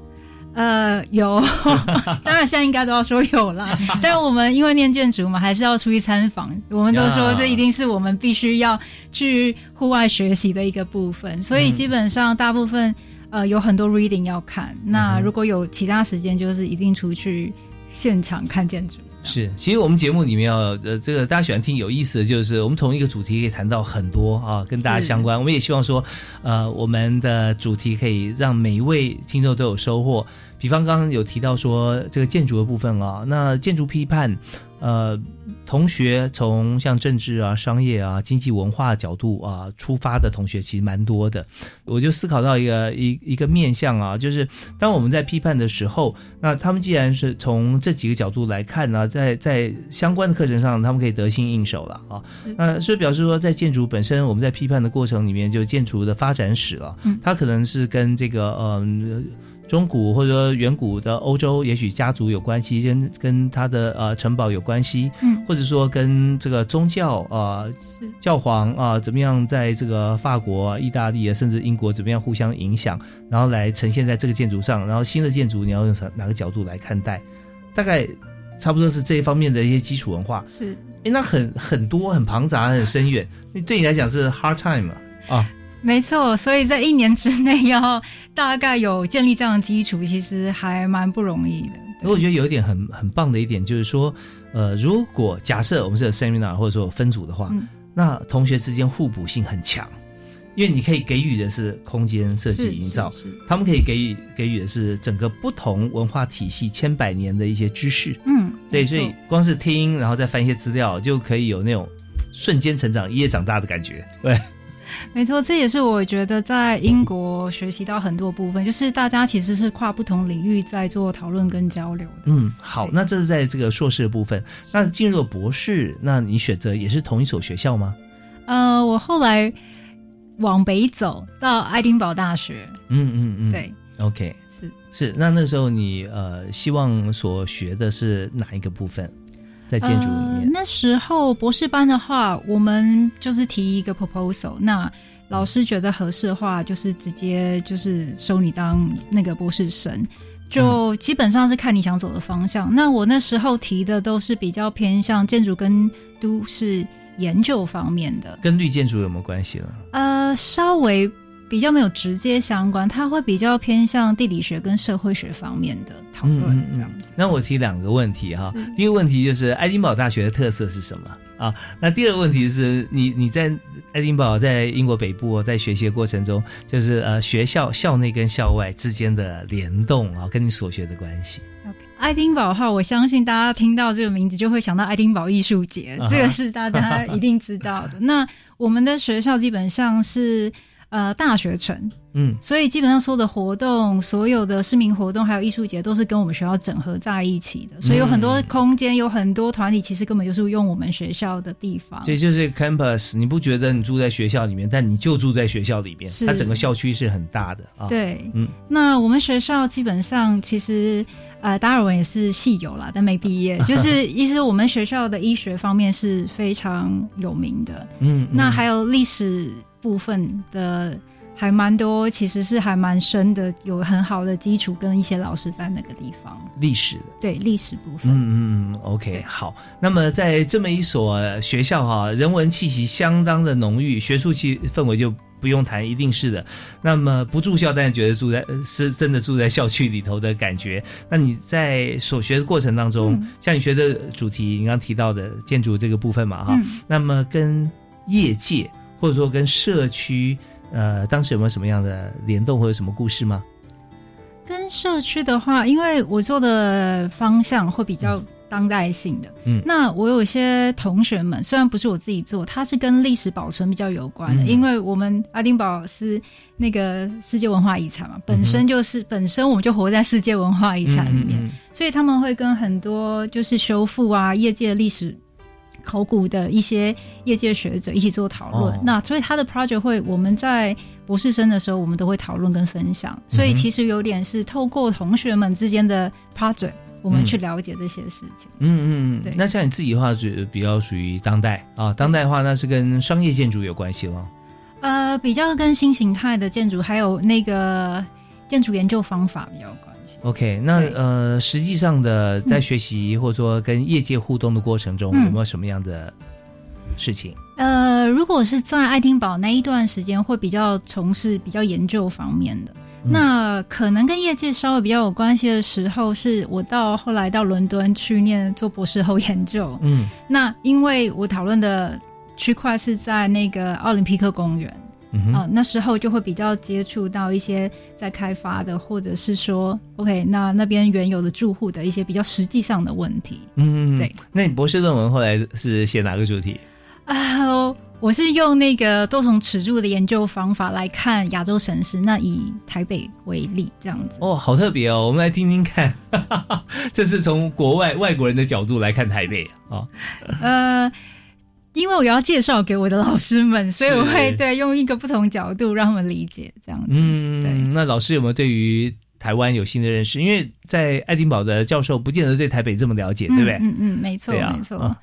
呃，有，当然现在应该都要说有啦。但是我们因为念建筑嘛，还是要出去参访。我们都说这一定是我们必须要去户外学习的一个部分，所以基本上大部分呃有很多 reading 要看。那如果有其他时间，就是一定出去现场看建筑。是，其实我们节目里面要呃，这个大家喜欢听有意思的就是，我们同一个主题可以谈到很多啊，跟大家相关。我们也希望说，呃，我们的主题可以让每一位听众都有收获。比方刚刚有提到说这个建筑的部分啊，那建筑批判，呃，同学从像政治啊、商业啊、经济文化角度啊出发的同学其实蛮多的。我就思考到一个一一个面向啊，就是当我们在批判的时候，那他们既然是从这几个角度来看呢、在在相关的课程上，他们可以得心应手了啊。那所以表示说，在建筑本身，我们在批判的过程里面，就建筑的发展史了，嗯它可能是跟这个嗯。中古或者说远古的欧洲，也许家族有关系，跟跟他的呃城堡有关系，嗯或者说跟这个宗教啊、呃教皇啊、怎么样在这个法国、意大利啊，甚至英国怎么样互相影响，然后来呈现在这个建筑上，然后新的建筑你要用哪个角度来看待，大概差不多是这一方面的一些基础文化。是哎，那很很多、很庞杂、很深远，那对你来讲是 hard time 啊啊。没错，所以在一年之内要大概有建立这样的基础，其实还蛮不容易的。我觉得有一点很很棒的一点就是说，呃，如果假设我们是有 seminar 或者说有分组的话，嗯那同学之间互补性很强，因为你可以给予的是空间设计营造他们可以给予给予的是整个不同文化体系千百年的一些知识。嗯，对，所以光是听，然后再翻一些资料，就可以有那种瞬间成长、一夜长大的感觉。对，没错，这也是我觉得在英国学习到很多部分，就是大家其实是跨不同领域在做讨论跟交流的。嗯，好，那这是在这个硕士的部分。那进入了博士，那你选择也是同一所学校吗？呃，我后来往北走到爱丁堡大学，嗯嗯嗯，对，，OK，是是。那那时候你呃，希望所学的是哪一个部分？在建筑里呃面，那时候博士班的话，我们就是提一个 proposal，那老师觉得合适的话，就是直接就是收你当那个博士生。就基本上是看你想走的方向。那我那时候提的都是比较偏向建筑跟都市研究方面的，跟绿建筑有没有关系呢？呃，稍微比较没有直接相关，它会比较偏向地理学跟社会学方面的讨论这样。那我提两个问题哈，第一个问题就是爱丁堡大学的特色是什么啊？那第二个问题是你你在爱丁堡在英国北部在学习的过程中，就是呃学校校内跟校外之间的联动啊，跟你所学的关系。爱丁堡的话，我相信大家听到这个名字就会想到爱丁堡艺术节，这个是大家一定知道的。那我们的学校基本上是呃大学城，嗯，所以基本上所有的活动、所有的市民活动还有艺术节都是跟我们学校整合在一起的。所以有很多空间，有很多团体，其实根本就是用我们学校的地方。所以就是 campus，你不觉得你住在学校里面，但你就住在学校里面，它整个校区是很大的啊。对，嗯，那我们学校基本上其实。呃，达尔文也是系友啦，但没毕业。就是意思，我们学校的医学方面是非常有名的。嗯，那还有历史部分的还蛮多，其实是还蛮深的，有很好的基础跟一些老师在那个地方。历史的对历史部分。嗯嗯，OK，好。那么在这么一所学校哈，人文气息相当的浓郁，学术气氛围就。不用谈，一定是的。那么不住校，但是觉得住在是真的住在校区里头的感觉。那你在所学的过程当中，像你学的主题，你刚提到的建筑这个部分嘛，哈。那么跟业界或者说跟社区，呃，当时有没有什么样的联动或者什么故事吗？跟社区的话，因为我做的方向会比较。当代性的，嗯，那我有些同学们，虽然不是我自己做，他是跟历史保存比较有关的，因为我们阿丁堡是那个世界文化遗产嘛，本身就是本身我们就活在世界文化遗产里面，所以他们会跟很多就是修复啊业界历史考古的一些业界学者一起做讨论。那所以他的 project 会我们在博士生的时候，我们都会讨论跟分享，所以其实有点是透过同学们之间的 project。我们去了解这些事情。嗯嗯，对。那像你自己的话，就比较属于当代啊，当代的话那是跟商业建筑有关系了。呃，比较跟新形态的建筑，还有那个建筑研究方法比较系。OK，那呃，实际上的在学习或者说跟业界互动的过程中，有没有什么样的事情？呃，如果是在爱丁堡那一段时间，会比较从事比较研究方面的。那可能跟业界稍微比较有关系的时候，是我到后来到伦敦去念做博士后研究。嗯，那因为我讨论的区块是在那个奥林匹克公园，啊，那时候就会比较接触到一些在开发的，或者是说，OK，那那边原有的住户的一些比较实际上的问题。嗯，对。那你博士论文后来是写哪个主题？啊。我是用那个多重尺度的研究方法来看亚洲城市，那以台北为例，这样子。哦，好特别哦，我们来听听看，这是从国外外国人的角度来看台北啊。呃，因为我要介绍给我的老师们，所以我会对用一个不同角度让他们理解这样子。嗯，对。那老师有没有对于台湾有新的认识？因为在爱丁堡的教授不见得对台北这么了解，对不对？嗯嗯，没错，没错。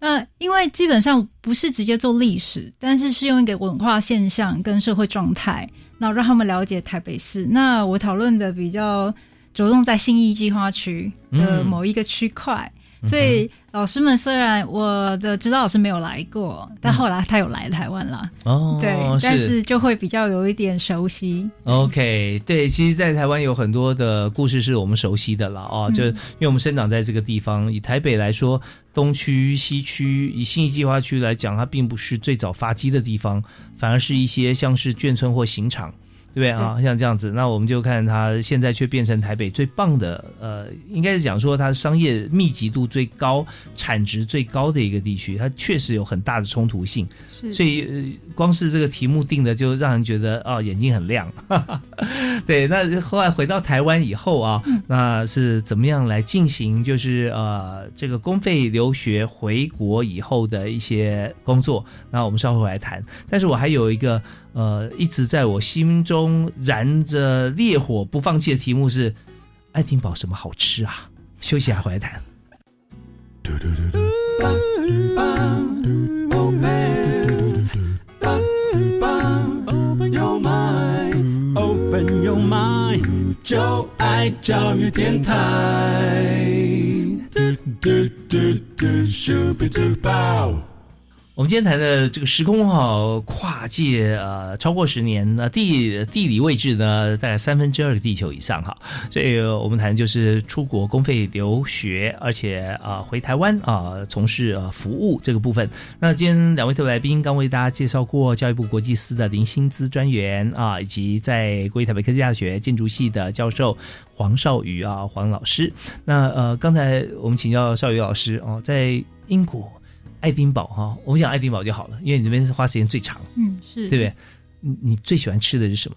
那因为基本上不是直接做历史，但是是用一个文化现象跟社会状态，那让他们了解台北市。那我讨论的比较着重在信义计划区的某一个区块。所以老师们虽然我的指导老师没有来过，但后来他有来台湾了。哦，对，但是就会比较有一点熟悉。OK，对，其实，在台湾有很多的故事是我们熟悉的了哦，就因为我们生长在这个地方。以台北来说，东区、西区，以新义计划区来讲，它并不是最早发迹的地方，反而是一些像是眷村或刑场。对不对啊？像这样子，那我们就看它现在却变成台北最棒的，呃，应该是讲说它商业密集度最高、产值最高的一个地区。它确实有很大的冲突性，是。所以光是这个题目定的，就让人觉得哦，眼睛很亮。对，那后来回到台湾以后啊，那是怎么样来进行？就是呃，这个公费留学回国以后的一些工作。那我们稍后来谈。但是我还有一个。呃，一直在我心中燃着烈火不放弃的题目是：爱丁堡什么好吃啊？休息下回来谈。就爱教育电台。我们今天谈的这个时空哈跨界呃超过十年，那地地理位置呢大概三分之二个地球以上哈，所以我们谈就是出国公费留学，而且啊回台湾啊从事啊服务这个部分。那今天两位特别来宾刚为大家介绍过教育部国际司的林薪资专员啊，以及在国立台北科技大学建筑系的教授黄少宇啊黄老师。那呃刚才我们请教少宇老师哦，在英国。爱丁堡哈，我们讲爱丁堡就好了，因为你这边是花时间最长，嗯，是对不对？你你最喜欢吃的是什么？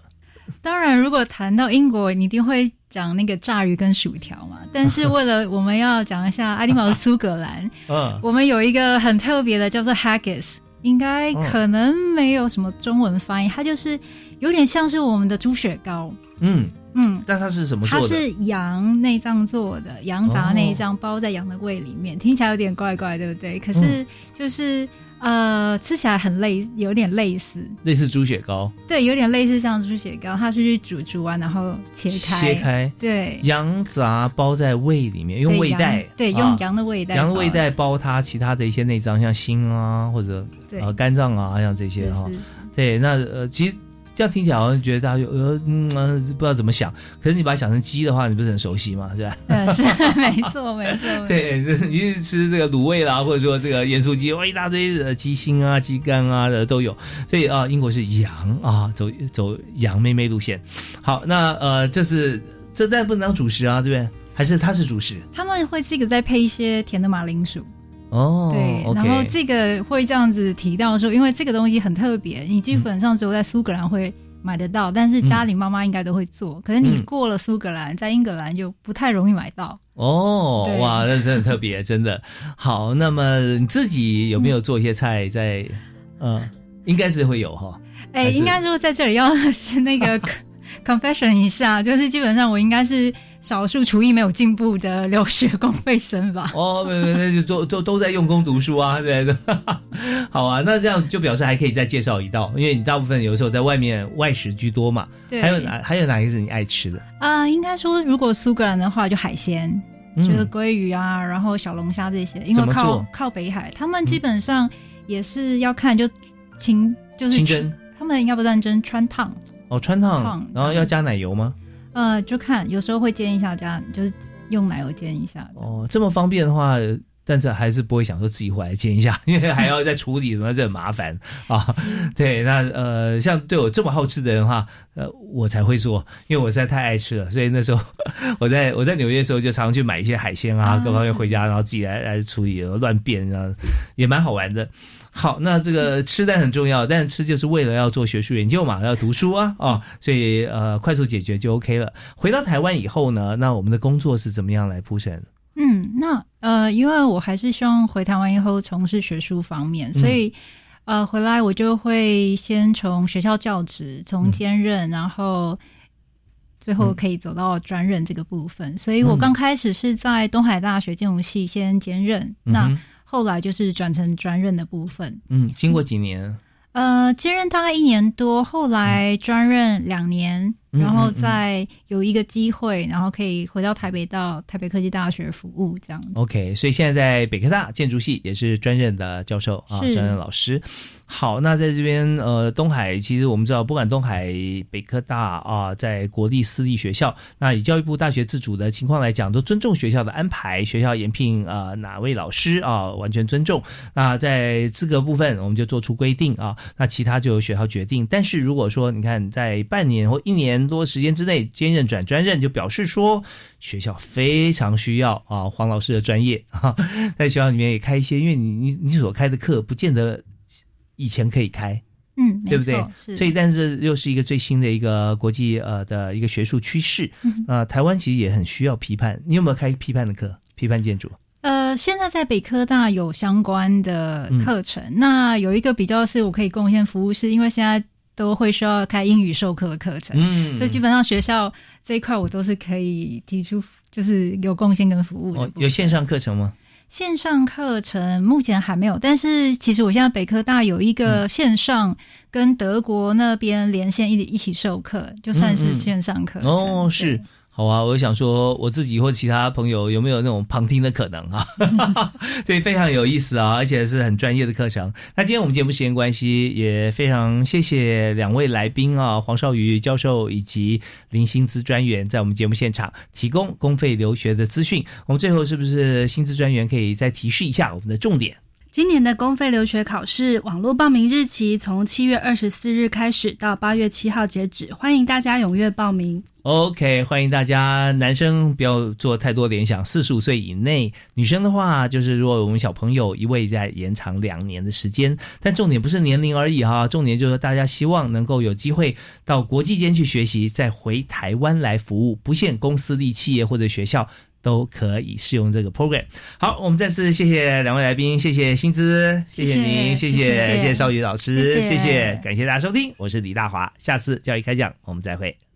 当然，如果谈到英国，你一定会讲那个炸鱼跟薯条嘛。但是为了我们要讲一下爱丁堡的苏格兰，嗯，我们有一个很特别的叫做 haggis，应该可能没有什么中文翻译，它就是有点像是我们的猪血糕，嗯。嗯，但它是什么做的？它是羊内脏做的，羊杂内脏包在羊的胃里面，听起来有点怪怪，对不对？可是就是呃，吃起来很类，有点类似，类似猪血糕。对，有点类似像猪血糕，它是去煮煮完然后切开，切开。对，羊杂包在胃里面，用胃袋，对，用羊的胃袋，羊的胃袋包它其他的一些内脏，像心啊或者呃肝脏啊，像这些哈。对，那呃其实。这样听起来好像觉得大家就呃嗯不知道怎么想，可是你把它想成鸡的话，你不是很熟悉吗？是吧？嗯，是没错没错。对，你去吃这个卤味啦，或者说这个盐酥鸡，哇一大堆的鸡心啊、鸡肝啊的都有。所以啊，英国是羊啊，走走羊妹妹路线。好，那呃，这是这但不能当主食啊，对不对？还是它是主食？他们会这个再配一些甜的马铃薯。哦，对，然后这个会这样子提到说，因为这个东西很特别，你基本上只有在苏格兰会买得到，但是家里妈妈应该都会做。可是你过了苏格兰，在英格兰就不太容易买到。哦，哇，那真的很特别，真的好。那么你自己有没有做一些菜在？嗯，应该是会有哈。哎，应该说在这里要 是那个 confession 一下，就是基本上我应该是。少数厨艺没有进步的留学工费生吧？哦，没没，那就都都都在用功读书啊，对的。好啊，那这样就表示还可以再介绍一道，因为你大部分有时候在外面外食居多嘛。对。还有哪还有哪一个是你爱吃的？啊，应该说，如果苏格兰的话，就海鲜，就是鲑鱼啊，然后小龙虾这些，因为靠靠北海，他们基本上也是要看就清就是清蒸，他们应该不算蒸，穿烫。哦，穿烫，然后要加奶油吗？呃，就看有时候会煎一下，这样就是用奶油煎一下。哦，这么方便的话，但是还是不会想说自己回来煎一下，因为还要再处理什么，这很麻烦啊。对，那呃，像对我这么好吃的人的话，呃，我才会做，因为我实在太爱吃了。所以那时候我在我在纽约的时候，就常常去买一些海鲜啊，各方面回家，然后自己来来处理，然后乱变啊，也蛮好玩的。好，那这个吃的很重要，但是吃就是为了要做学术研究嘛，要读书啊，啊，所以呃，快速解决就 OK 了。回到台湾以后呢，那我们的工作是怎么样来铺陈？嗯，那呃，因为我还是希望回台湾以后从事学术方面，所以呃，回来我就会先从学校教职，从兼任，然后最后可以走到专任这个部分。所以我刚开始是在东海大学建筑系先兼任，那。后来就是转成专任的部分。嗯，经过几年？呃，兼任大概一年多，后来专任两年，然后再有一个机会，然后可以回到台北，到台北科技大学服务这样。OK，所以现在在北科大建筑系也是专任的教授啊，专任老师。好，那在这边呃，东海其实我们知道，不管东海、北科大啊，在国立私立学校，那以教育部大学自主的情况来讲，都尊重学校的安排，学校延聘啊哪位老师啊，完全尊重。那在资格部分，我们就做出规定啊，那其他就由学校决定。但是如果说你看在半年或一年多时间之内兼任转专任，就表示说学校非常需要啊黄老师的专业 啊，在学校里面也开一些，因为你你你所开的课不见得。以前可以开，嗯，对不对？所以，但是又是一个最新的一个国际呃的一个学术趋势。啊，台湾其实也很需要批判。你有没有开批判的课？批判建筑？呃，现在在北科大有相关的课程。那有一个比较是我可以贡献服务，是因为现在都会需要开英语授课的课程，嗯，所以基本上学校这一块我都是可以提出，就是有贡献跟服务的。有线上课程吗？线上课程目前还没有，但是其实我现在北科大有一个线上跟德国那边连线一一起授课，就算是线上课程。哦，是。好啊，我想说我自己或其他朋友有没有那种旁听的可能啊？对，非常有意思啊，而且是很专业的课程。那今天我们节目时间关系，也非常谢谢两位来宾啊，黄少瑜教授以及林薪资专员在我们节目现场提供公费留学的资讯。我们最后是不是薪资专员可以再提示一下我们的重点？今年的公费留学考试网络报名日期从七月二十四日开始到八月七号截止，欢迎大家踊跃报名。OK，欢迎大家。男生不要做太多联想，四十五岁以内；女生的话，就是如果我们小朋友一位在延长两年的时间，但重点不是年龄而已哈，重点就是大家希望能够有机会到国际间去学习，再回台湾来服务，不限公司立企业或者学校。都可以适用这个 program。好，我们再次谢谢两位来宾，谢谢薪资，谢谢您，谢谢谢谢少宇老师，谢谢，感谢大家收听，我是李大华，下次教育开讲，我们再会。